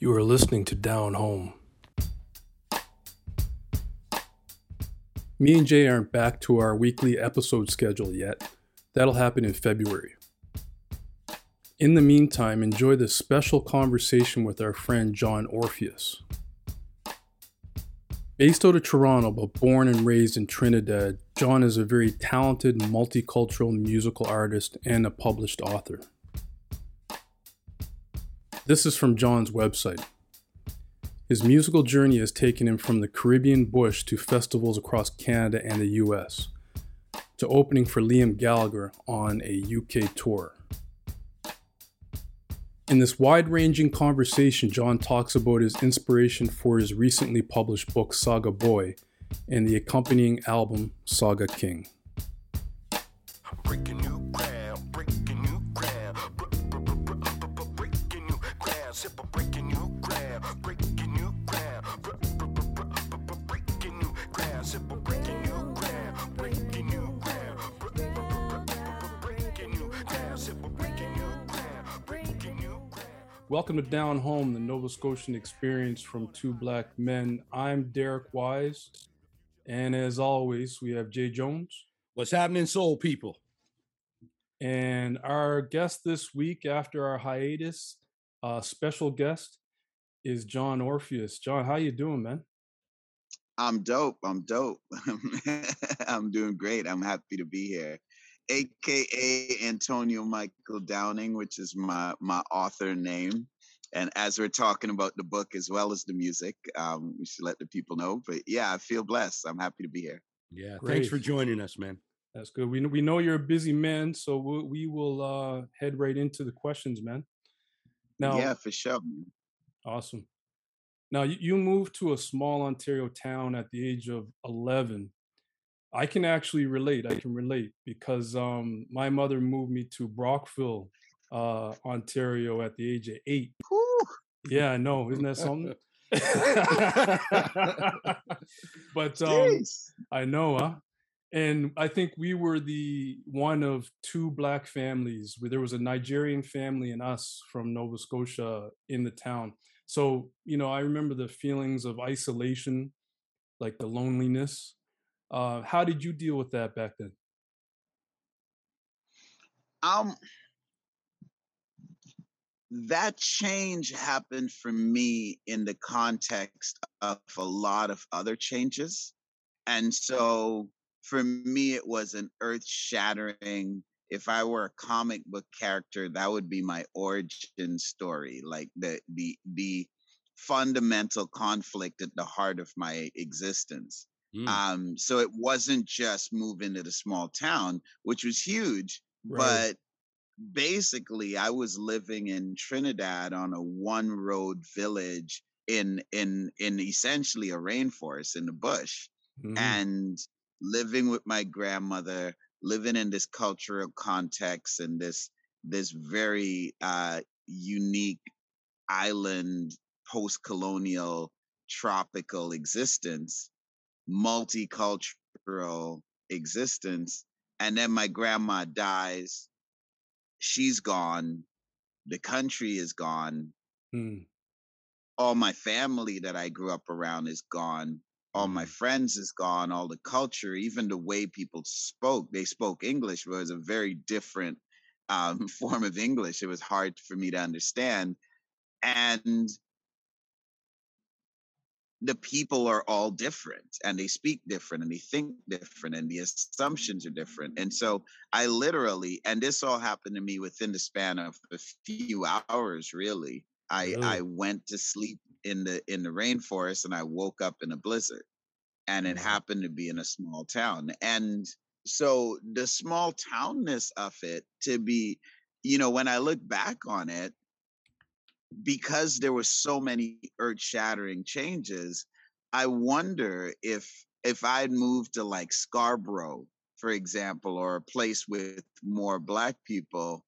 You are listening to Down Home. Me and Jay aren't back to our weekly episode schedule yet. That'll happen in February. In the meantime, enjoy this special conversation with our friend John Orpheus. Based out of Toronto, but born and raised in Trinidad, John is a very talented multicultural musical artist and a published author. This is from John's website. His musical journey has taken him from the Caribbean bush to festivals across Canada and the US, to opening for Liam Gallagher on a UK tour. In this wide ranging conversation, John talks about his inspiration for his recently published book Saga Boy and the accompanying album Saga King. Welcome to Down Home, the Nova Scotian experience from two black men. I'm Derek Wise, and as always, we have Jay Jones. What's happening, soul people? And our guest this week, after our hiatus, uh, special guest is John Orpheus. John, how you doing, man? I'm dope. I'm dope. I'm doing great. I'm happy to be here aka Antonio Michael Downing, which is my my author name. And as we're talking about the book as well as the music, um, we should let the people know. But yeah, I feel blessed. I'm happy to be here. Yeah, Great. thanks for joining us, man. That's good. We we know you're a busy man, so we, we will uh, head right into the questions, man. Now, yeah, for sure. Awesome. Now you, you moved to a small Ontario town at the age of 11 I can actually relate. I can relate because um, my mother moved me to Brockville, uh, Ontario at the age of eight. Whew. Yeah, I know. Isn't that something? but um, I know, huh? And I think we were the one of two black families where there was a Nigerian family and us from Nova Scotia in the town. So, you know, I remember the feelings of isolation, like the loneliness uh, how did you deal with that back then? Um, that change happened for me in the context of a lot of other changes. And so for me, it was an earth shattering. If I were a comic book character, that would be my origin story, like the the the fundamental conflict at the heart of my existence. Mm. Um, so it wasn't just moving to the small town, which was huge, right. but basically I was living in Trinidad on a one road village in in in essentially a rainforest in the bush mm. and living with my grandmother living in this cultural context and this this very uh unique island post-colonial tropical existence multicultural existence. And then my grandma dies. She's gone. The country is gone. Hmm. All my family that I grew up around is gone. All my hmm. friends is gone. All the culture, even the way people spoke, they spoke English, was a very different um, form of English. It was hard for me to understand. And the people are all different and they speak different and they think different and the assumptions are different. And so I literally, and this all happened to me within the span of a few hours, really. I, oh. I went to sleep in the in the rainforest and I woke up in a blizzard. And it happened to be in a small town. And so the small townness of it to be, you know, when I look back on it, because there were so many earth-shattering changes, I wonder if if I'd moved to like Scarborough, for example, or a place with more black people,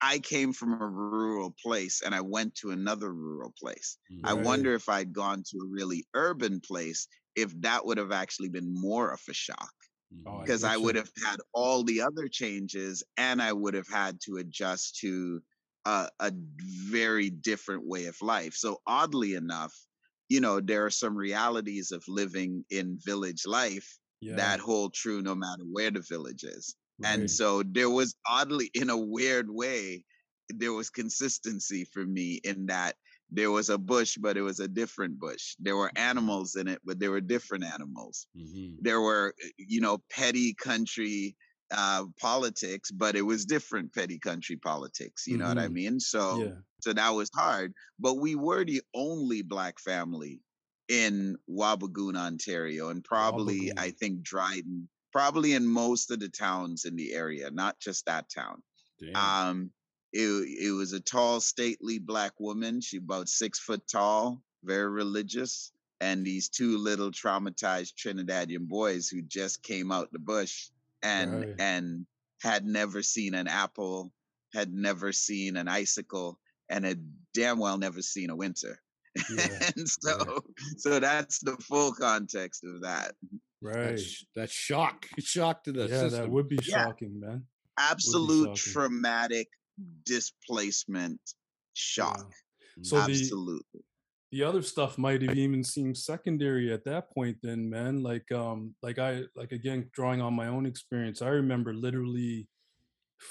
I came from a rural place and I went to another rural place. Right. I wonder if I'd gone to a really urban place, if that would have actually been more of a shock. Oh, because I, I would have had all the other changes and I would have had to adjust to a, a very different way of life. So oddly enough, you know, there are some realities of living in village life yeah. that hold true no matter where the village is. Right. And so there was oddly, in a weird way, there was consistency for me in that there was a bush, but it was a different bush. There were animals in it, but there were different animals. Mm-hmm. There were, eh, you know, petty country uh, politics, but it was different petty country politics. You mm-hmm. know what I mm-hmm. mean? So, yeah. so that was hard. But we were the only black family in Wabigoon, Ontario, and probably Wabigoon. I think Dryden, probably in most of the towns in the area, not just that town. Damn. Um, it, it was a tall, stately black woman. She about six foot tall, very religious, and these two little traumatized Trinidadian boys who just came out the bush and right. and had never seen an apple, had never seen an icicle, and had damn well never seen a winter. Yeah. and so right. so that's the full context of that. Right. That's, that's shock. Shock to the yeah, system. that would be shocking, yeah. man. Absolute shocking. traumatic displacement shock. Yeah. So absolutely. The, the other stuff might have even seemed secondary at that point then man like um like i like again drawing on my own experience i remember literally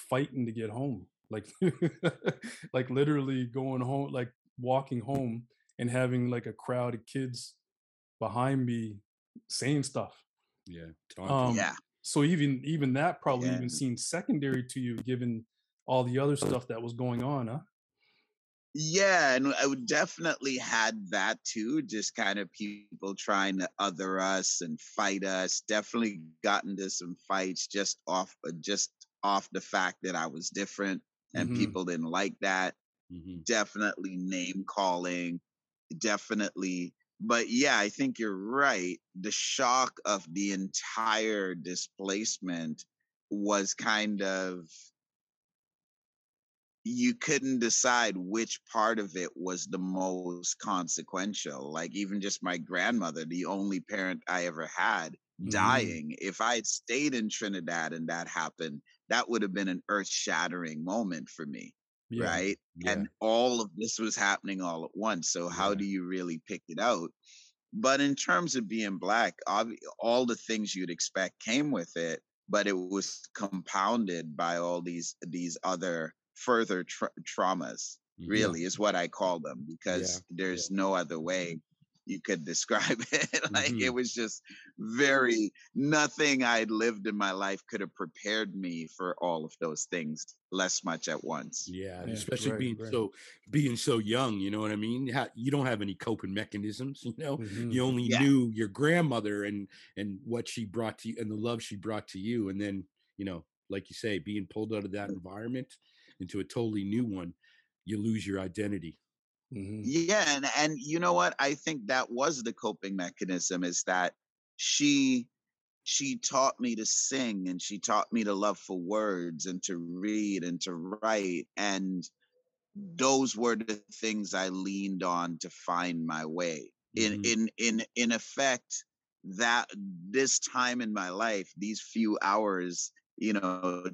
fighting to get home like like literally going home like walking home and having like a crowd of kids behind me saying stuff. Yeah um, yeah. so even even that probably yeah. even seemed secondary to you given all the other stuff that was going on huh yeah, and I would definitely had that too. Just kind of people trying to other us and fight us. Definitely got into some fights just off, uh, just off the fact that I was different, and mm-hmm. people didn't like that. Mm-hmm. Definitely name calling. Definitely, but yeah, I think you're right. The shock of the entire displacement was kind of you couldn't decide which part of it was the most consequential. Like even just my grandmother, the only parent I ever had, mm-hmm. dying. If I had stayed in Trinidad and that happened, that would have been an earth-shattering moment for me. Yeah. Right. Yeah. And all of this was happening all at once. So how yeah. do you really pick it out? But in terms of being black, all the things you'd expect came with it, but it was compounded by all these these other further tra- traumas really yeah. is what i call them because yeah. there's yeah. no other way you could describe it like mm-hmm. it was just very nothing i'd lived in my life could have prepared me for all of those things less much at once yeah, especially right, being right. so being so young you know what i mean you don't have any coping mechanisms you know mm-hmm. you only knew your grandmother and and what she brought to you and the love she brought to you and then you know like you say being pulled out of that environment into a totally new one, you lose your identity. Mm-hmm. Yeah, and and you know what? I think that was the coping mechanism is that she she taught me to sing and she taught me to love for words and to read and to write and those were the things I leaned on to find my way. In mm-hmm. in in in effect, that this time in my life, these few hours, you know,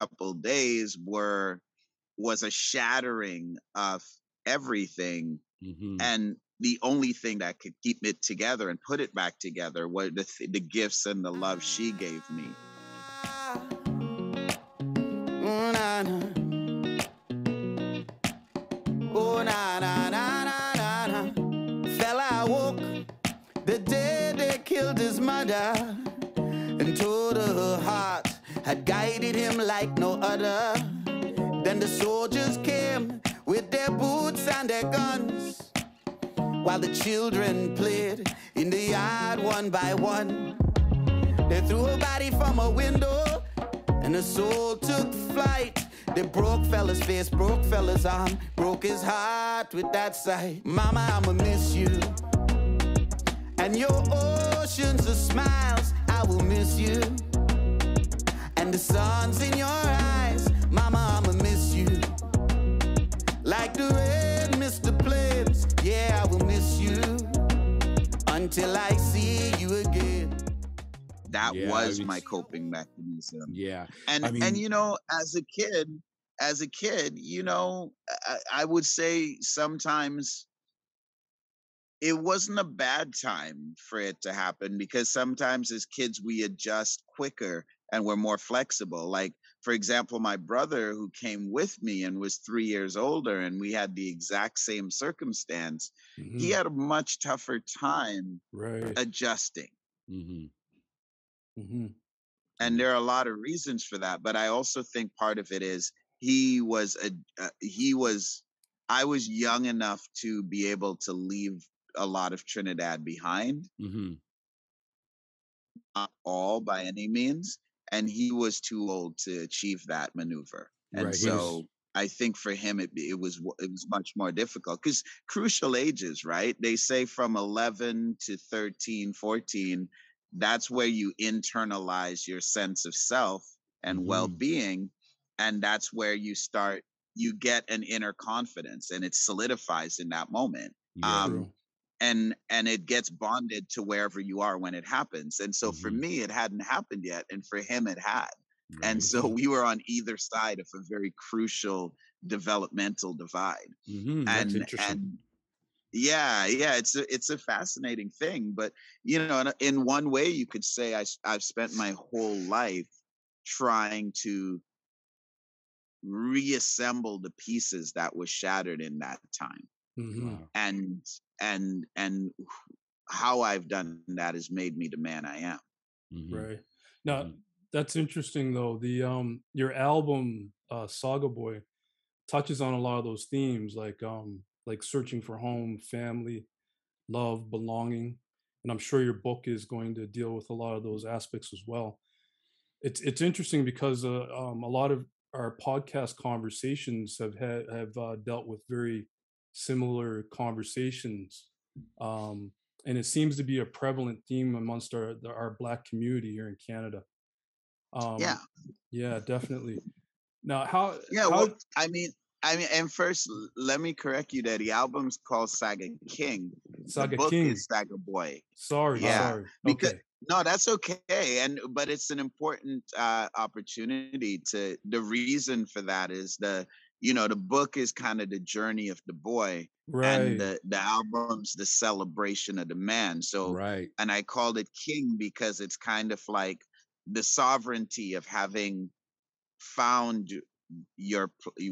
couple days were was a shattering of everything mm-hmm. and the only thing that could keep it together and put it back together were the, the gifts and the love she gave me guided him like no other. Then the soldiers came with their boots and their guns, while the children played in the yard one by one. They threw a body from a window, and the soul took flight. They broke fella's face, broke fella's arm, broke his heart with that sight. Mama, I'ma miss you. And your oceans of smiles, I will miss you and the sun's in your eyes. Mama, I'ma miss you. Like the rain missed the. Yeah, I will miss you until I see you again. That yeah, was my coping mechanism. Yeah. And I mean, and you know, as a kid, as a kid, you know, I, I would say sometimes it wasn't a bad time for it to happen because sometimes as kids we adjust quicker and we're more flexible. Like, for example, my brother who came with me and was three years older, and we had the exact same circumstance, mm-hmm. he had a much tougher time right. adjusting. Mm-hmm. Mm-hmm. And there are a lot of reasons for that, but I also think part of it is he was a uh, he was I was young enough to be able to leave a lot of Trinidad behind. Mm-hmm. Not all by any means. And he was too old to achieve that maneuver. And right. so. I think for him it it was it was much more difficult because crucial ages, right? They say from 11 to 13, 14, that's where you internalize your sense of self and mm-hmm. well-being and that's where you start you get an inner confidence and it solidifies in that moment yeah, um, and and it gets bonded to wherever you are when it happens and so mm-hmm. for me it hadn't happened yet and for him it had right. and so we were on either side of a very crucial developmental divide mm-hmm. and and yeah yeah it's a it's a fascinating thing but you know in one way you could say I, i've spent my whole life trying to reassemble the pieces that were shattered in that time mm-hmm. and and and how I've done that has made me the man I am. Mm-hmm. Right now, mm-hmm. that's interesting though. The um your album uh, Saga Boy touches on a lot of those themes, like um like searching for home, family, love, belonging, and I'm sure your book is going to deal with a lot of those aspects as well. It's it's interesting because uh, um, a lot of our podcast conversations have had have uh, dealt with very similar conversations. Um, and it seems to be a prevalent theme amongst our our black community here in Canada. Um, yeah, yeah, definitely. Now, how? Yeah, how, well, I mean, I mean, and first, let me correct you that the album's called Saga King. Saga the book King. is Saga Boy. Sorry, yeah, sorry. Because no, that's okay, and but it's an important uh, opportunity to. The reason for that is the you know the book is kind of the journey of the boy right. and the, the album's the celebration of the man so right and i called it king because it's kind of like the sovereignty of having found your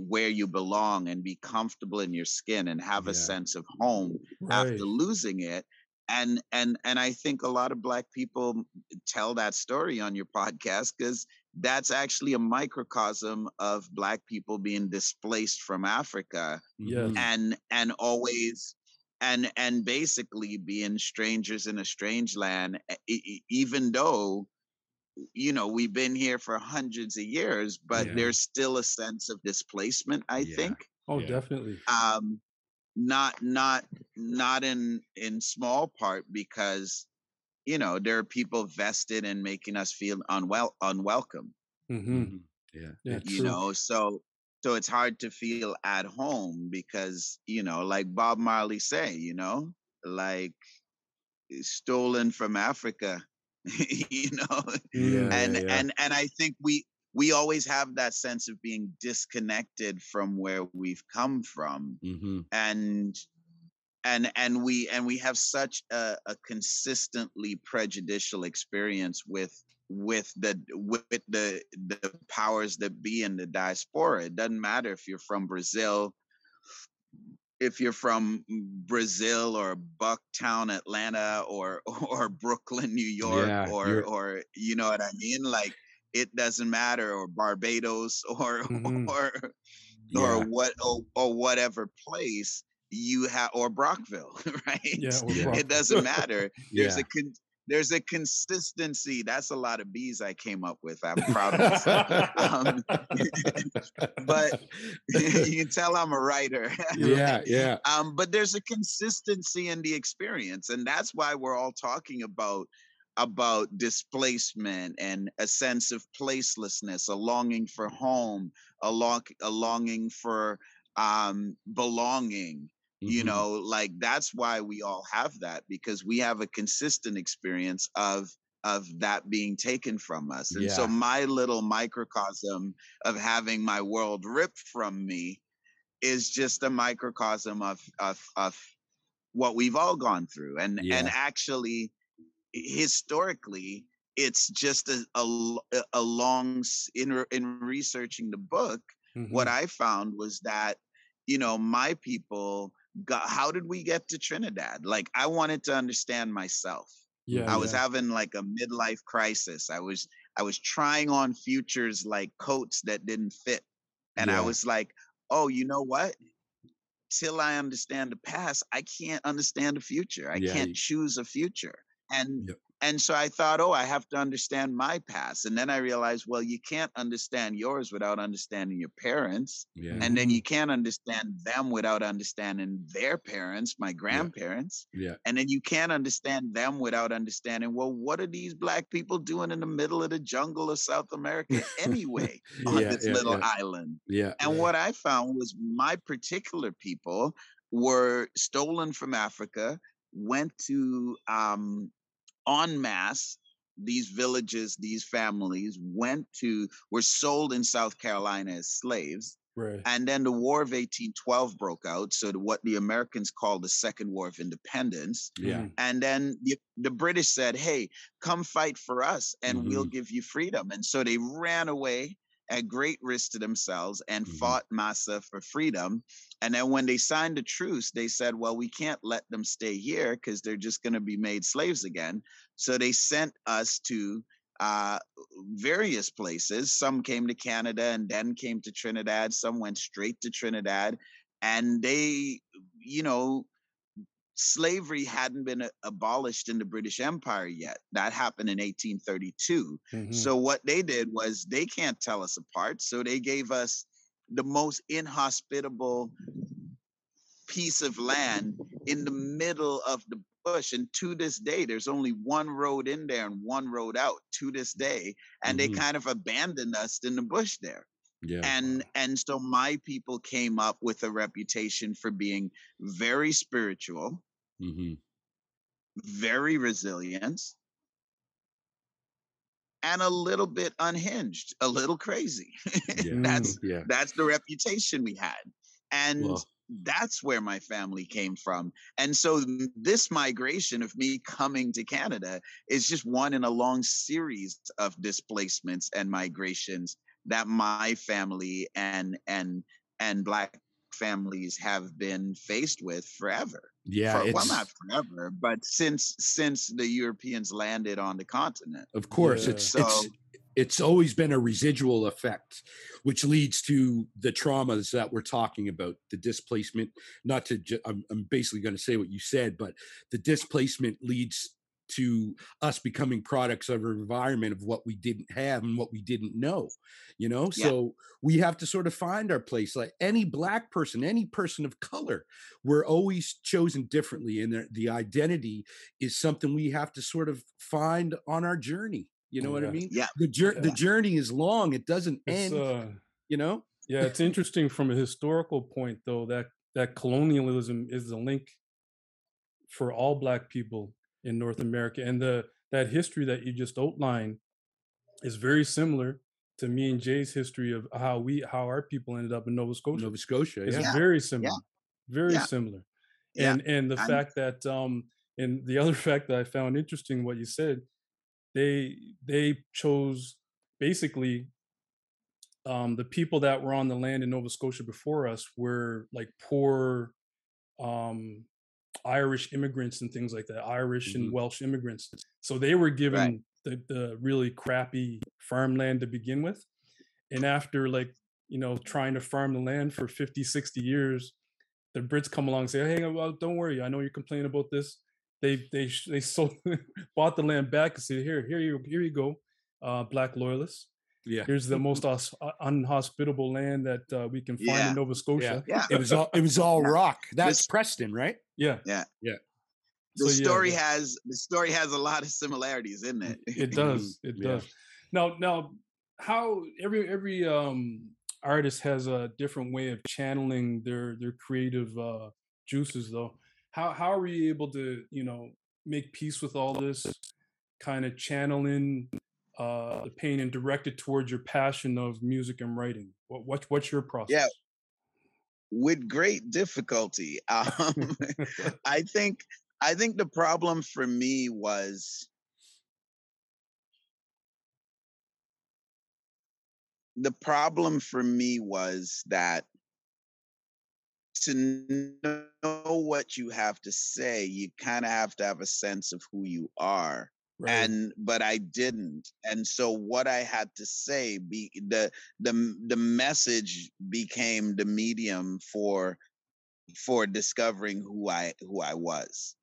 where you belong and be comfortable in your skin and have yeah. a sense of home right. after losing it and and and i think a lot of black people tell that story on your podcast because that's actually a microcosm of black people being displaced from Africa yes. and and always and and basically being strangers in a strange land even though you know we've been here for hundreds of years but yeah. there's still a sense of displacement i yeah. think oh yeah. definitely um not not not in in small part because you know there are people vested in making us feel unwell unwelcome mm-hmm. mm-hmm. yeah yeah you true. know so so it's hard to feel at home because you know like bob marley say you know like stolen from africa you know yeah, and yeah. and and i think we we always have that sense of being disconnected from where we've come from mm-hmm. and and and we and we have such a, a consistently prejudicial experience with with the with the the powers that be in the diaspora it doesn't matter if you're from brazil if you're from brazil or bucktown atlanta or or brooklyn new york yeah, or or you know what i mean like it doesn't matter or barbados or mm-hmm. or yeah. or what or, or whatever place you have or Brockville, right? Yeah, it doesn't matter. There's yeah. a con- there's a consistency. That's a lot of bees I came up with. I'm proud of myself. um, but you can tell I'm a writer. yeah, yeah. Um, but there's a consistency in the experience, and that's why we're all talking about about displacement and a sense of placelessness, a longing for home, a, long, a longing for um, belonging, Mm-hmm. You know, like that's why we all have that because we have a consistent experience of of that being taken from us. And yeah. so my little microcosm of having my world ripped from me is just a microcosm of of of what we've all gone through. And yeah. and actually historically it's just a, a, a long in in researching the book mm-hmm. what i found was that you know my people how did we get to trinidad? Like i wanted to understand myself. Yeah i was having like a midlife crisis. I was i was trying on futures like coats that didn't fit. And yeah. i was like oh you know what? Till i understand the past i can't understand the future. I yeah. can't choose a future. And yep and so I thought, oh, I have to understand my past. And then I realized, well, you can't understand yours without understanding your parents. Yeah. And then you can't understand them without understanding their parents, my grandparents. Yeah. yeah. And then you can't understand them without understanding, well, what are these black people doing in the middle of the jungle of South America anyway on yeah, this little island? Yeah. And what I found was my particular people were stolen from Africa, went to um, en masse these villages, these families went to, were sold in South Carolina as slaves. Right. And then the War of 1812 broke out. So, what the Americans called the Second War of Independence. Yeah. Mm. And then the, the British said, hey, come fight for us and mm-hmm. we'll give you freedom. And so they ran away at great risk to themselves and mm-hmm. fought Massa for freedom. And then when they signed the truce, they said, well, we can't let them stay here because they're just going to be made slaves again. So they sent us to uh, various places. Some came to Canada and then came to Trinidad. Some went straight to Trinidad. And they, you know, slavery hadn't been abolished in the British Empire yet. That happened in 1832. Mm-hmm. So what they did was they can't tell us apart. So they gave us the most inhospitable piece of land in the middle of the bush. And to this day, there's only one road in there and one road out to this day. And mm-hmm. they kind of abandoned us in the bush there. Yeah. And and so my people came up with a reputation for being very spiritual, mm-hmm. very resilient, and a little bit unhinged, a little crazy. Yeah. that's yeah. that's the reputation we had. And well. that's where my family came from. And so this migration of me coming to Canada is just one in a long series of displacements and migrations that my family and and and black families have been faced with forever. Yeah, For, well, not forever, but since since the Europeans landed on the continent. Of course, yeah. it's so, it's it's always been a residual effect, which leads to the traumas that we're talking about, the displacement. Not to, I'm, I'm basically going to say what you said, but the displacement leads to us becoming products of our environment of what we didn't have and what we didn't know you know yeah. so we have to sort of find our place like any black person any person of color we're always chosen differently and the, the identity is something we have to sort of find on our journey you know yeah. what i mean yeah the, journey yeah. the journey is long it doesn't it's, end uh, you know yeah it's interesting from a historical point though that that colonialism is the link for all black people in North America. And the that history that you just outlined is very similar to me and Jay's history of how we how our people ended up in Nova Scotia. Nova Scotia, it's yeah. very similar, yeah. very yeah. similar. And and the I'm... fact that um and the other fact that I found interesting what you said, they they chose basically um the people that were on the land in Nova Scotia before us were like poor um Irish immigrants and things like that, Irish mm-hmm. and Welsh immigrants. So they were given right. the, the really crappy farmland to begin with. And after like, you know, trying to farm the land for 50, 60 years, the Brits come along and say, Hey, well, don't worry. I know you're complaining about this. They, they, they sold, bought the land back and said, here, here you, here you go. Uh, black loyalists. Yeah. Here's the most uh, unhospitable land that uh, we can find yeah. in Nova Scotia. Yeah. yeah. It was all it was all rock. That's this, Preston, right? Yeah. Yeah. Yeah. The so, story yeah. has the story has a lot of similarities in it. It does. It does. Now now how every every um artist has a different way of channeling their their creative uh juices though. How how are we able to, you know, make peace with all this kind of channeling uh, the pain and direct it towards your passion of music and writing? What, what what's your process? Yeah, with great difficulty. Um, I think I think the problem for me was the problem for me was that to know what you have to say, you kind of have to have a sense of who you are. Right. And but I didn't, and so what I had to say be the the the message became the medium for for discovering who I who I was.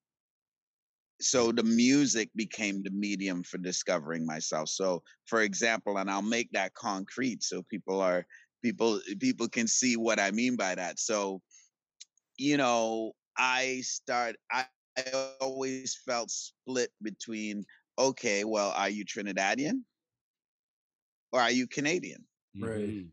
So the music became the medium for discovering myself. So, for example, and I'll make that concrete so people are people people can see what I mean by that. So you know, I start I, I always felt split between okay, well, are you Trinidadian or are you Canadian? Right. Mm-hmm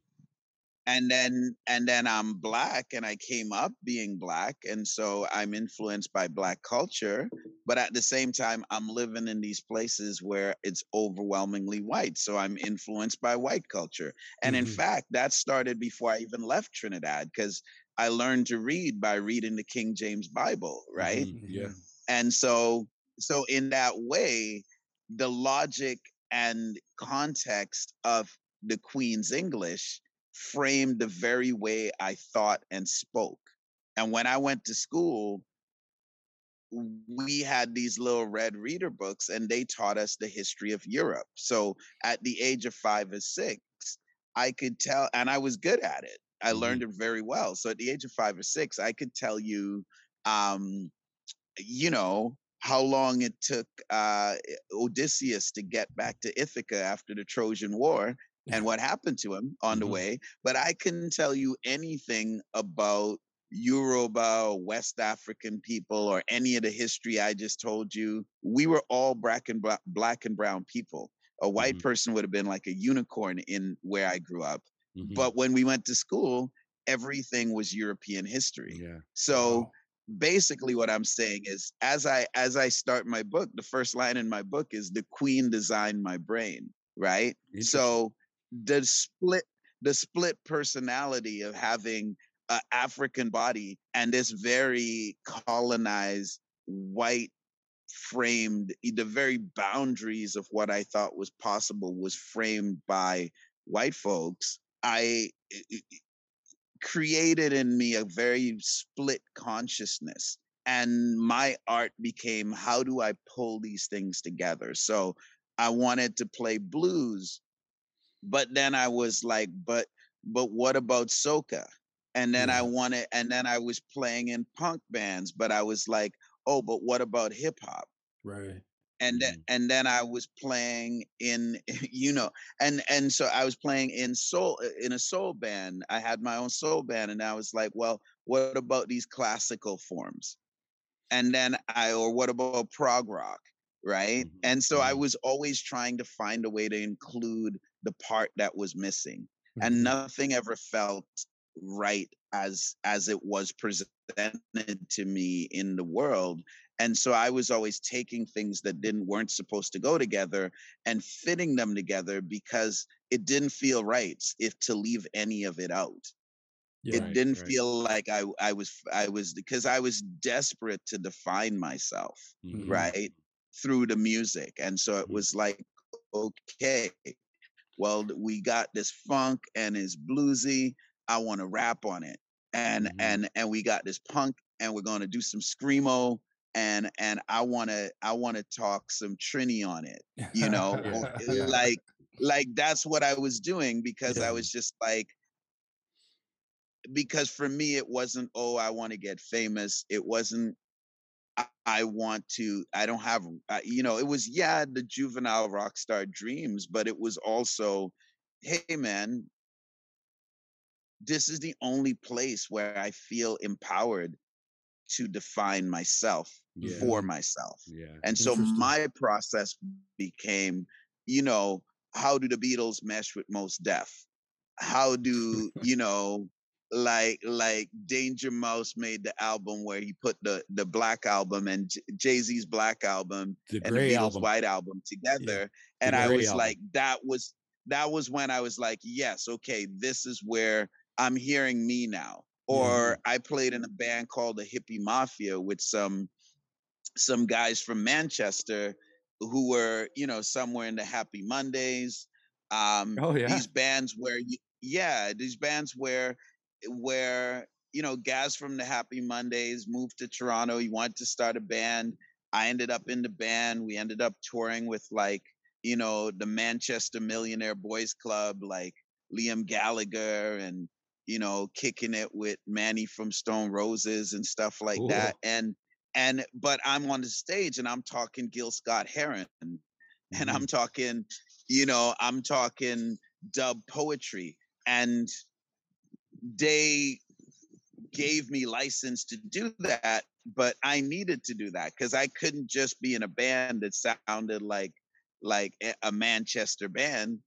and then and then i'm black and i came up being black and so i'm influenced by black culture but at the same time i'm living in these places where it's overwhelmingly white so i'm influenced by white culture and mm-hmm. in fact that started before i even left trinidad because i learned to read by reading the king james bible right mm-hmm. yeah and so so in that way the logic and context of the queen's english framed the very way I thought and spoke. And when I went to school, we had these little red reader books and they taught us the history of Europe. So at the age of five or six, I could tell, and I was good at it. I mm-hmm. learned it very well. So at the age of five or six, I could tell you, um, you know, how long it took uh, Odysseus to get back to Ithaca after the Trojan War and what happened to him on mm-hmm. the way, but I couldn't tell you anything about Yoruba, West African people, or any of the history I just told you. We were all black and black, black and brown people. A white mm-hmm. person would have been like a unicorn in where I grew up. Mm-hmm. But when we went to school, everything was European history. Yeah. So wow. Basically what I'm saying is as I as I start my book, the first line in my book is the queen designed my brain, right? So the split the split personality of having an African body and this very colonized white framed the very boundaries of what I thought was possible was framed by white folks. I created in me a very split consciousness. And my art became how do I pull these things together? So I wanted to play blues but then I was like, but but what about soca? And then. I mm. wanted, and then I was playing in punk bands, but I was like, oh, but what about hip hop? Right. And then mm-hmm. and then I was playing in, you know, and and so I was playing in soul in a soul band. I had my own soul band, and I was like, well, what about these classical forms? And then I, or what about prog rock? Right. Mm-hmm. And so I mm-hmm. was always trying to find a way to include the part that was missing mm-hmm. and nothing ever felt right as as it was presented to me in the world and so i was always taking things that didn't weren't supposed to go together and fitting them together because it didn't feel right if to leave any of it out yeah, it right, didn't right. feel like I I was I was because I was desperate to define myself, mm-hmm. right? Through the music. And so it mm-hmm. was like, okay, well, we got this funk and it's bluesy. I want to rap on it. And mm-hmm. and and we got this punk and we're going to do some screamo and and I want to I want to talk some Trini on it. You know, yeah. like like that's what I was doing because yeah. I was just like because for me it wasn't oh I want to get famous. It wasn't I want to, I don't have, uh, you know, it was, yeah, the juvenile rock star dreams, but it was also, hey, man, this is the only place where I feel empowered to define myself yeah. for myself. Yeah. And so my process became, you know, how do the Beatles mesh with Mos Def? How do, you know, like like Danger Mouse made the album where he put the the Black album and Jay Z's Black album the and the Beatles album. White album together, yeah. and I was album. like, that was that was when I was like, yes, okay, this is where I'm hearing me now. Or I played in a band called the Hippie Mafia with some some guys from Manchester who were, you know, somewhere in the Happy Mondays. Um, oh yeah, these bands where, you, yeah, these bands where where you know, guys from the Happy Mondays moved to Toronto. He wanted to start a band. I ended up in the band. We ended up touring with like, you know, the Manchester Millionaire Boys Club, like Liam Gallagher and you know, kicking it with Mani from Stone Roses and stuff like Ooh. that. And and but I'm on the stage and I'm talking Gil Scott Heron and mm-hmm. I'm talking, you know, I'm talking dub poetry. And they gave me license to do that, but I needed to do that because I couldn't just be in a band that sounded like like a Manchester band.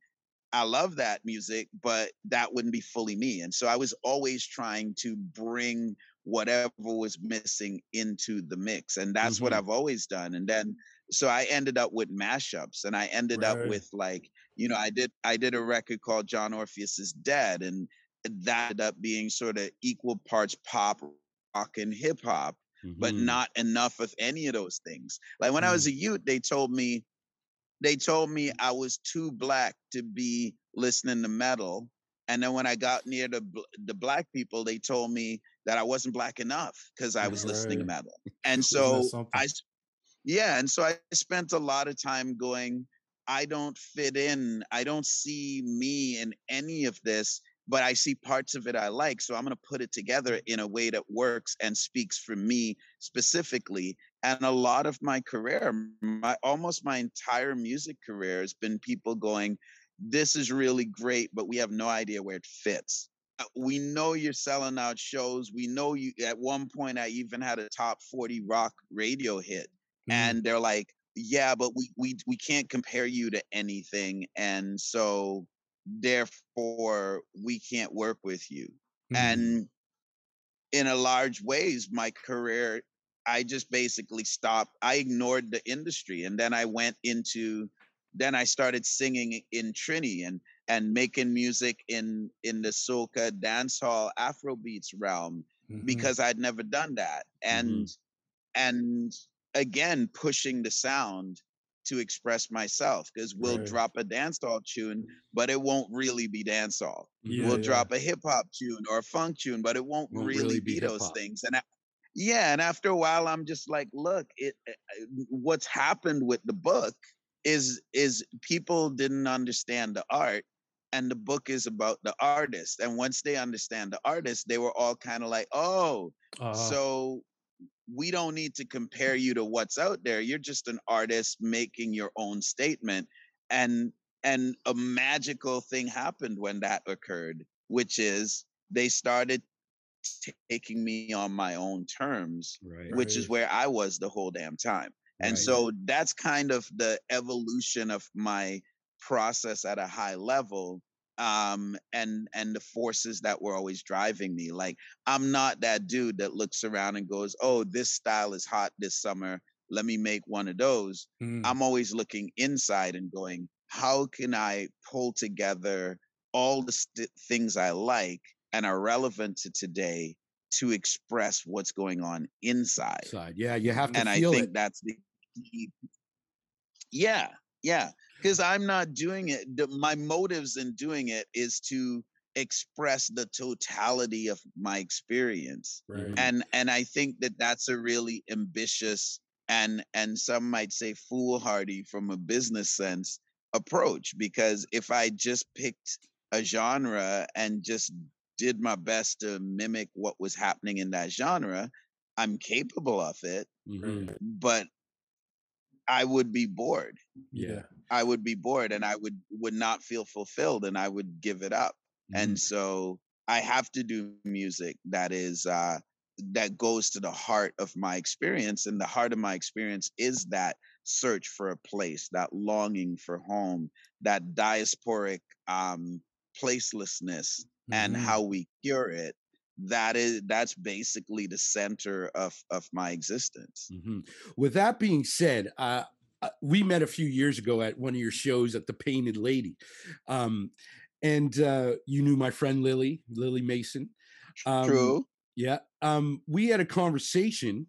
I love that music, but that wouldn't be fully me. And so I was always trying to bring whatever was missing into the mix. And that's mm-hmm. what I've always done. And then so I ended up with mashups and I ended right. up with like, you know, I did I did a record called John Orpheus is Dead. And that ended up being sort of equal parts pop, rock, and hip hop, mm-hmm. but not enough of any of those things. Like when mm-hmm. I was mm. a youth, they told me they told me I was too black to be listening to metal. And then when I got near the the black people, they told me that I wasn't black enough because I was right. listening to metal. And so I, yeah, and so I spent a lot of time going. I don't fit in. I don't see me in any of this, but I see parts of it I like. So I'm going to put it together in a way that works and speaks for me specifically and a lot of my career my almost my entire music career has been people going this is really great but we have no idea where it fits uh, we know you're selling out shows we know you at one point i even had a top 40 rock radio hit mm. and they're like yeah but we we we can't compare you to anything and so therefore we can't work with you mm. and in a large ways my career I just basically stopped. I ignored the industry, and then I went into. Then I started singing in Trini and and making music in in the soca dancehall Afrobeats realm mm-hmm. because I'd never done that, and mm-hmm. and again pushing the sound to express myself because we'll right. drop a dancehall tune, but it won't really be dancehall. Yeah, we'll yeah. drop a hip hop tune or a funk tune, but it won't, won't really, really, be, those things. And I, yeah and after a while i'm just like look it eh, eh, what's happened with the book is is people didn't understand the art and the book is about the artist and once they understand the artist they were all kind of like oh uh-huh. so we don't need to compare you to what's out there you're just an artist making your own statement and and a magical thing happened when that occurred which is they started taking me on my own terms, right. which is where I was the whole damn time. And right. so that's kind of the evolution of my process at a high level um and and the forces that were always driving me like i'm not that dude that looks around and goes oh this style is hot this summer let me make one of those mm. i'm always looking inside and going how can i pull together all the st- things i like and are relevant to today to express what's going on inside. Yeah, you have to and I think it. that's the key. Yeah, yeah. Because I'm not doing it. My motives in doing it is to express the totality of my experience right. and and i think that that's a really ambitious and and some might say foolhardy from a business sense approach because if i just picked a genre and just did my best to mimic what was happening in that genre. I'm capable of it, mm-hmm. but I would be bored. Yeah. I would be bored and I would would not feel fulfilled and I would give it up. Mm-hmm. And so I have to do music that is uh that goes to the heart of my experience and the heart of my experience is that search for a place, that longing for home, that diasporic um placelessness and mm-hmm. how we cure it that is that's basically the center of of my existence. Mm-hmm. with that being said uh, uh, we met a few years ago at one of your shows at the painted lady um, and uh, you knew my friend lily lily mason. Um, true. yeah um, we had a conversation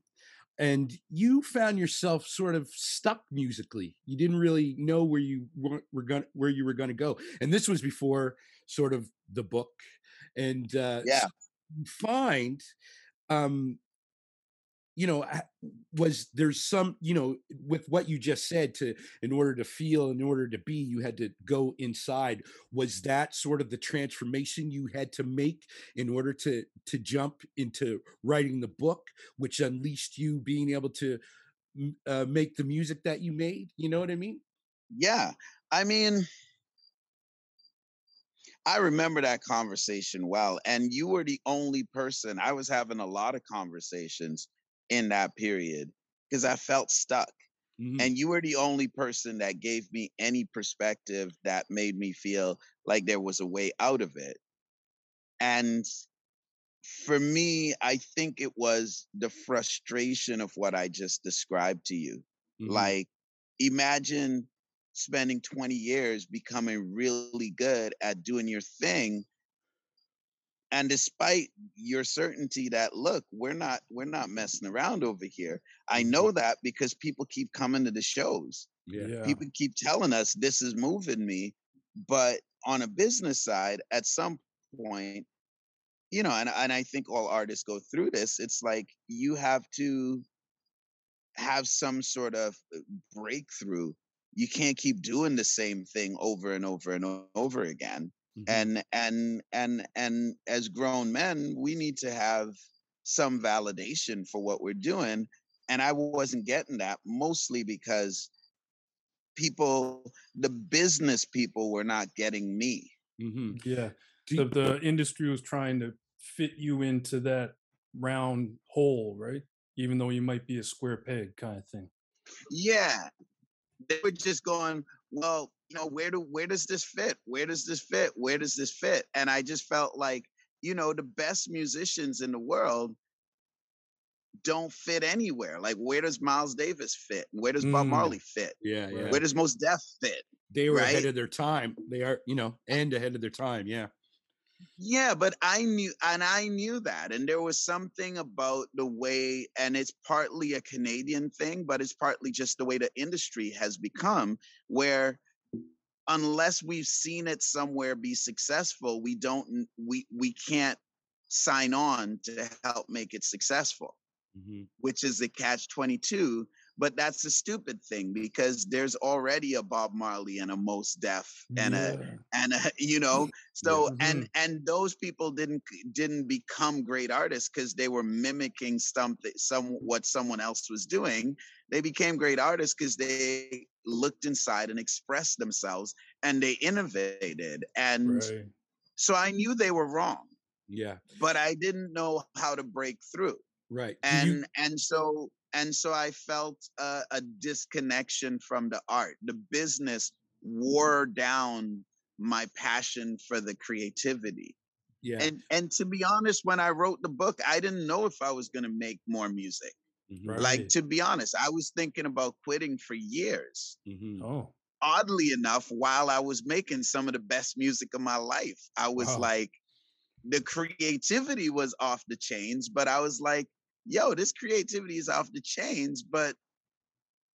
and you found yourself sort of stuck musically. You didn't really know where you were, were going where you were going to go and this was before sort of the book and uh, yeah find um you know was there's some you know with what you just said to in order to feel in order to be you had to go inside. Was that sort of the transformation you had to make in order to to jump into writing the book which unleashed you being able to uh, make the music that you made? You know what i mean? Yeah. I mean I remember that conversation well. And you were the only person, I was having a lot of conversations in that period because I felt stuck. Mm-hmm. And you were the only person that gave me any perspective that made me feel like there was a way out of it. And for me, I think it was the frustration of what I just described to you. Mm-hmm. Like, imagine spending 20 years becoming really good at doing your thing and despite your certainty that look we're not we're not messing around over here i mm-hmm. know that because people keep coming to the shows yeah. people keep telling us this is moving me but on a business side at some point you know and, and i think all artists go through this it's like you have to have some sort of uh, breakthrough you can't keep doing the same thing over and over and over again mm-hmm. and and and and as grown men we need to have some validation for what we're doing and i wasn't getting that mostly because people the business people were not getting me. Mm-hmm. yeah. The, the industry was trying to fit you into that round hole right? Even though you might be a square peg kind of thing. Yeah they were just going, well, you know, where do where does this fit? Where does this fit? Where does this fit? And I just felt like, you know, the best musicians in the world don't fit anywhere. Like, where does Miles Davis fit? Where does Bob mm. Marley fit? Yeah, yeah. Where does Mos Def fit? They were right? ahead of their time. They are, you know, and ahead of their time. Yeah. Yeah, but I knew, and I knew that. And there was something about the way, and it's partly a Canadian thing, but it's partly just the way the industry has become, where unless we've seen it somewhere be successful, we don't, we, we can't sign on to help make it successful, mm-hmm. which is a catch 22 but that's a stupid thing because there's already a Bob Marley and a Mos Def and yeah. a and a you know so mm-hmm. and and those people didn't didn't become great artists because they were mimicking something some what someone else was doing they became great artists because they looked inside and expressed themselves and they innovated and right. so I knew they were wrong yeah but I didn't know how to break through right and you- and so and so I felt uh, a disconnection from the art. The business wore down my passion for the creativity. Yeah. And and to be honest, when I wrote the book, I didn't know if I was going to make more music. Mm-hmm. Right. Like to be honest, I was thinking about quitting for years. Mm-hmm. Oh. Oddly enough, while I was making some of the best music of my life, I was wow. like, the creativity was off the chains, but I was like, yo, this creativity is off the chains, but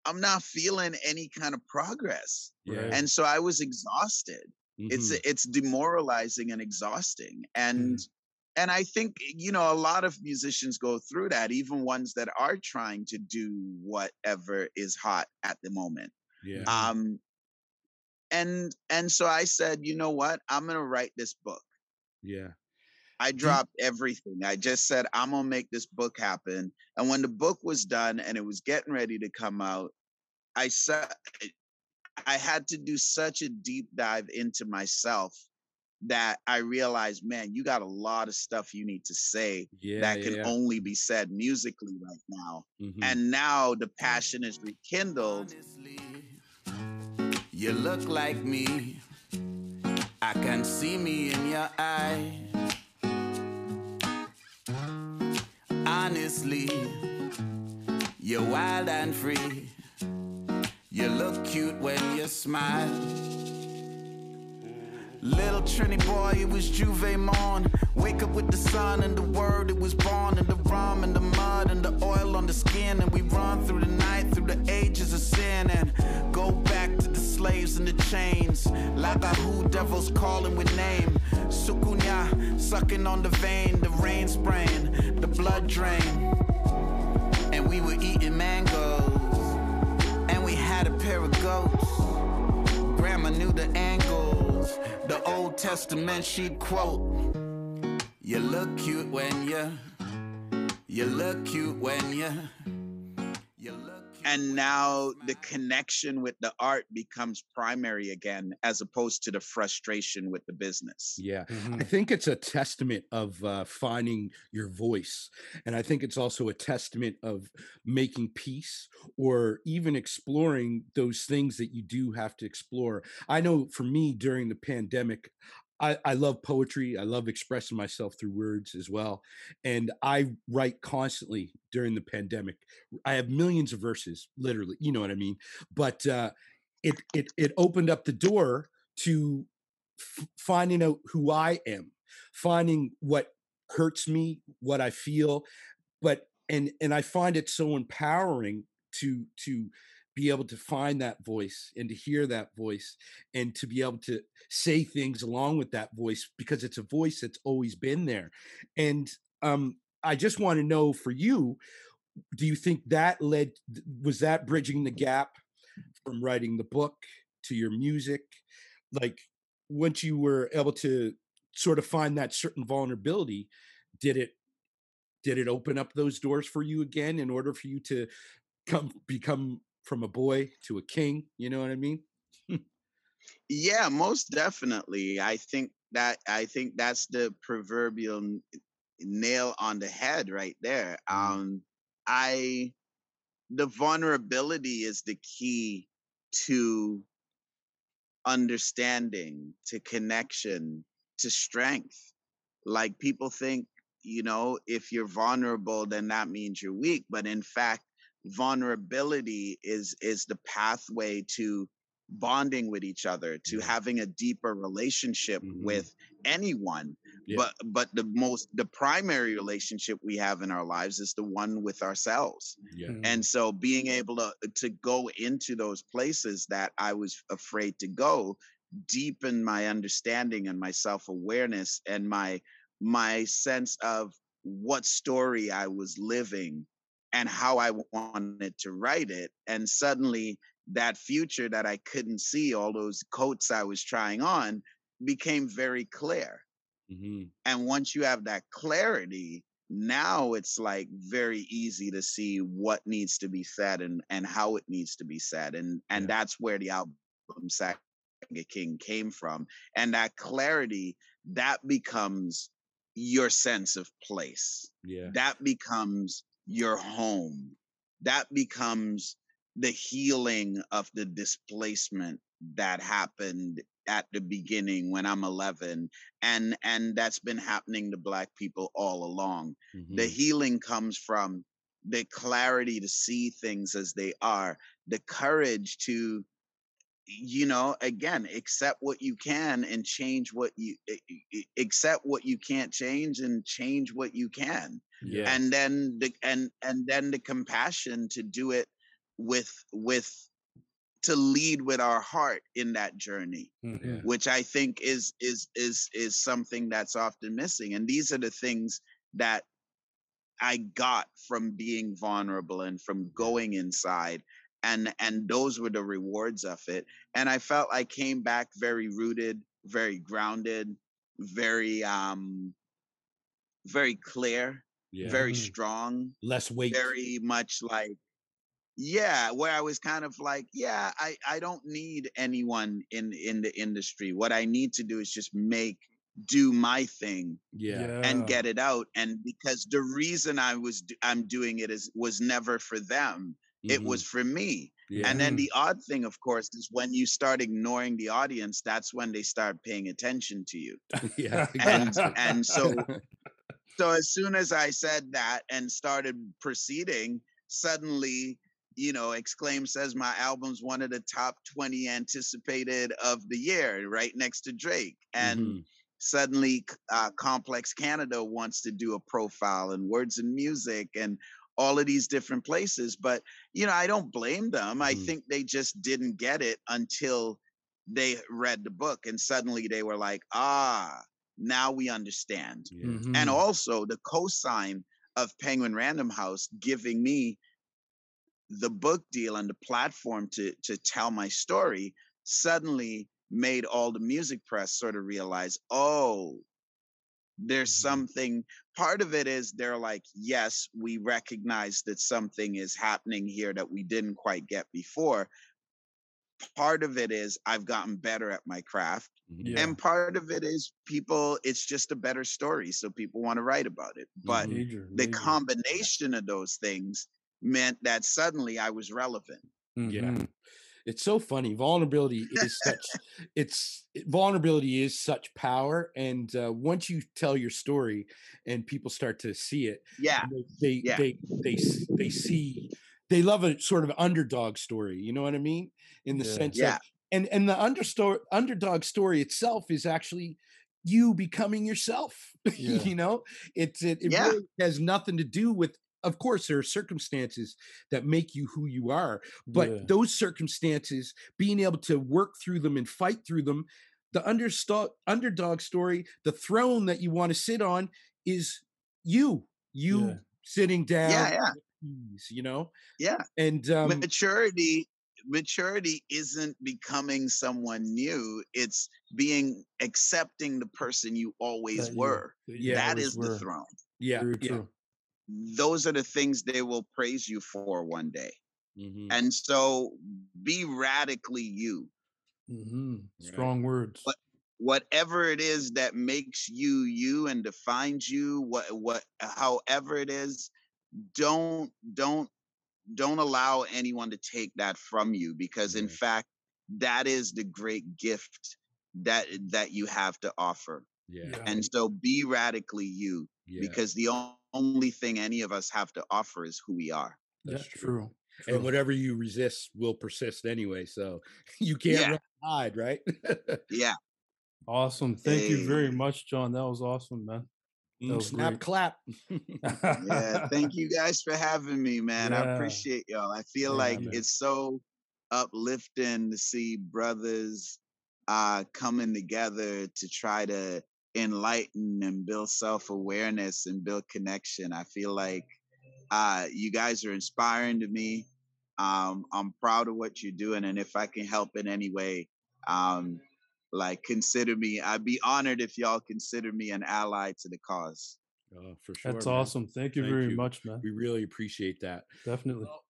I'm not feeling any kind of progress. Yeah. And so I was exhausted. Mm-hmm. It's it's demoralizing and exhausting. And mm. and I think you know a lot of musicians go through that, even ones that are trying to do whatever is hot at the moment. Yeah. Um and and so I said, you know what? I'm going to write this book. Yeah. I dropped everything. I just said, I'm going to make this book happen. And when the book was done and it was getting ready to come out, I said, I had to do such a deep dive into myself that I realized, man, you got a lot of stuff you need to say yeah, that can yeah. only be said musically right now. Mm-hmm. And now the passion is rekindled. You look like me. I can see me in your eyes. Honestly. You're wild and free. You look cute when you smile. Little Trini boy, it was J'ouvert morn. Wake up with the sun and the word, it was born. And the rum and the mud and the oil on the skin. And we run through the night, through the ages of sin. And go back to the slaves and the chains. Like a who devils calling with name. Sucking on the vein, the rain spraying, the blood drain. And we were eating mangoes and we had a pair of goats. Grandma knew the angles. The Old Testament she'd quote. You look cute when you, you look cute when you and now the connection with the art becomes primary again as opposed to the frustration with the business yeah mm-hmm. i think it's a testament of uh, finding your voice and i think it's also a testament of making peace or even exploring those things that you do have to explore i know for me during the pandemic I, I love poetry. I love expressing myself through words as well. And I write constantly during the pandemic. I have millions of verses, literally, you know what I mean? But uh, it, it, it opened up the door to f- finding out who I am, finding what hurts me, what I feel. But, and, and I find it so empowering to, to, be able to find that voice and to hear that voice and to be able to say things along with that voice because it's a voice that's always been there. And um, I just want to know for you, do you think that led, was that bridging the gap from writing the book to your music? Like once you were able to sort of find that certain vulnerability, did it did it open up those doors for you again in order for you to come become from a boy to a king. You know what I mean? yeah, most definitely. I think that I think that's the proverbial nail on the head right there. Mm-hmm. Um, I the vulnerability is the key to understanding, to connection, to strength. Like people think, you know, if you're vulnerable, then that means you're weak. But in fact, vulnerability is is the pathway to bonding with each other to having a deeper relationship mm-hmm. with anyone yeah. but but the most the primary relationship we have in our lives is the one with ourselves yeah. And so being able to to go into those places that i was afraid to go deepen my understanding and my self-awareness and my my sense of what story i was living and how I wanted to write it. And suddenly, that future that I couldn't see, all those coats I was trying on, became very clear. Mm-hmm. And once you have that clarity, now it's like very easy to see what needs to be said and and how it needs to be said and and yeah. that's where the album Saga King came from and that clarity that becomes your sense of place yeah that becomes your home. That becomes the healing of the displacement that happened at the beginning when I'm 11 and and that's been happening to black people all along. Mm-hmm. The healing comes from the clarity to see things as they are, the courage to you know again accept what you can and change what you eh, eh, eh, accept what you can't change and change what you can yeah. and then the and and then the compassion to do it with with to lead with our heart in that journey mm-hmm. which i think is is is is something that's often missing and these are the things that i got from being vulnerable and from going inside and and those were the rewards of it and i felt i came back very rooted very grounded very um very clear yeah. very mm. strong less weight very much like yeah where i was kind of like yeah i i don't need anyone in in the industry what i need to do is just make do my thing yeah. yeah. and get it out and because the reason i was i'm doing it is was never for them Mm-hmm. It was for me. Yeah. And then the odd thing, of course, is when you start ignoring the audience, that's when they start paying attention to you. yeah. And and so so as soon as I said that and started proceeding, suddenly, you know, Exclaim says my album's one of the top 20 anticipated of the year, right next to Drake. And mm-hmm. suddenly, uh, Complex Canada wants to do a profile and Words and Music and all of these different places. But, you know, I don't blame them. Mm-hmm. I think they just didn't get it until they read the book and suddenly they were like, ah, now we understand. Mm-hmm. And also the cosign of Penguin Random House giving me the book deal and the platform to to tell my story suddenly made all the music press sort of realize, oh, there's mm-hmm. something part of it is they're like yes we recognize that something is happening here that we didn't quite get before part of it is I've gotten better at my craft. Mm-hmm. Yeah. And part of it is people, it's just a better story. So people want to write about it. But major, the major. combination of those things meant that suddenly I was relevant. Mm-hmm. Yeah. It's so funny. Vulnerability is such it's vulnerability is such power. And uh, once you tell your story and people start to see it, yeah, they they, yeah. they they they see they love a sort of underdog story. You know what I mean? In the yeah. sense yeah. Of, and and the understory, underdog story itself is actually you becoming yourself. Yeah. you know, it's it, it really has nothing to do with. Of course, there are circumstances that make you who you are, but those circumstances, being able to work through them and fight through them, the understo- underdog story, the throne that you want to sit on, is you. You sitting down yeah, yeah you know? Yeah. And um, maturity maturity isn't becoming someone new it's being accepting the person you always that were yeah, that is were. the throne yeah, yeah those are the things they will praise you for one day. Mm-hmm. and so be radically you. Mm-hmm. strong words. But whatever it is that makes you you and defines you what what however it is don't don't don't allow anyone to take that from you because in fact that is the great gift that that you have to offer. Yeah. And so be radically you yeah. because the only thing any of us have to offer is who we are that's true. true. and whatever you resist will persist anyway so you can't yeah. hide right yeah awesome thank hey. you very much john that was awesome man Mm, snap great. clap. yeah, thank you guys for having me, man. Yeah. I appreciate y'all. I feel yeah, like man. it's so uplifting to see brothers uh coming together to try to enlighten and build self-awareness and build connection. I feel like uh you guys are inspiring to me. Um I'm proud of what you're doing and if I can help in any way, um like consider me i'd be honored if y'all consider me an ally to the cause oh for sure that's man. awesome thank you Thank very you. much man we really appreciate that definitely well,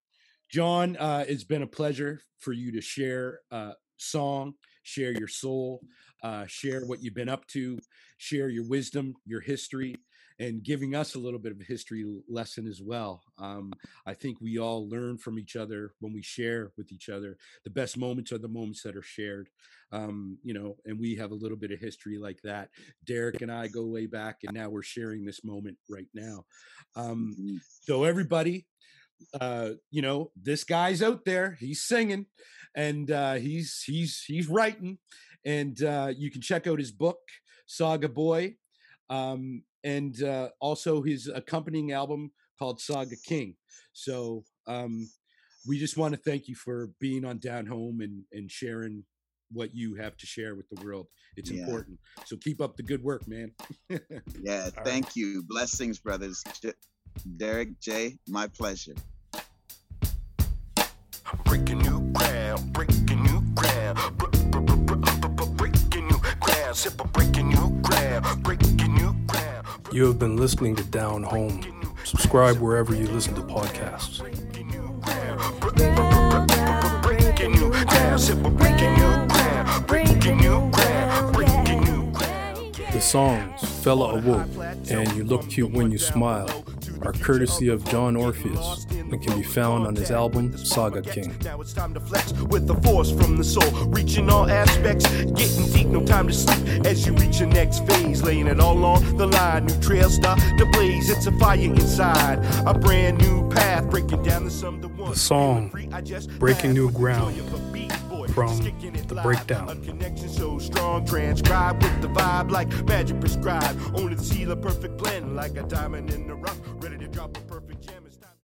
john uh, it's been a pleasure for you to share uh, song share your soul uh, share what you've been up to share your wisdom your history and giving us a little bit of a history lesson as well. Um, I think we all learn from each other when we share with each other. The best moments are the moments that are shared, um, you know, and we have a little bit of history like that. Derek and I go way back, and now we're sharing this moment right now. Um, mm-hmm. so, everybody, uh, you know, this guy's out there, he's singing and uh, he's he's he's writing, and uh, you can check out his book, Saga Boy. Um, and uh, also his accompanying album called Saga King. So um, we just want to thank you for being on Down Home and, and sharing what you have to share with the world. It's yeah. important. So keep up the good work, man. yeah, thank right. you. Blessings, brothers. Derek J, my pleasure. Breaking new ground, breaking new ground, breaking new ground, breaking new ground, breaking you have been listening to Down Home. Subscribe wherever you listen to podcasts. The songs Fella Awoke and You Look Cute When You Smile are courtesy of John Orpheus and can be found on his album Saga King. Now it's time to flex with the force from the soul, reaching all aspects, getting deep, no time to sleep as you reach your next phase, laying it all on the line. New trail start to blaze, it's a fire inside, a brand new path, breaking down the sum. The song, Breaking New Ground, from the breakdown. Vibe like magic prescribed. Only perfect blend, like a diamond in the rough,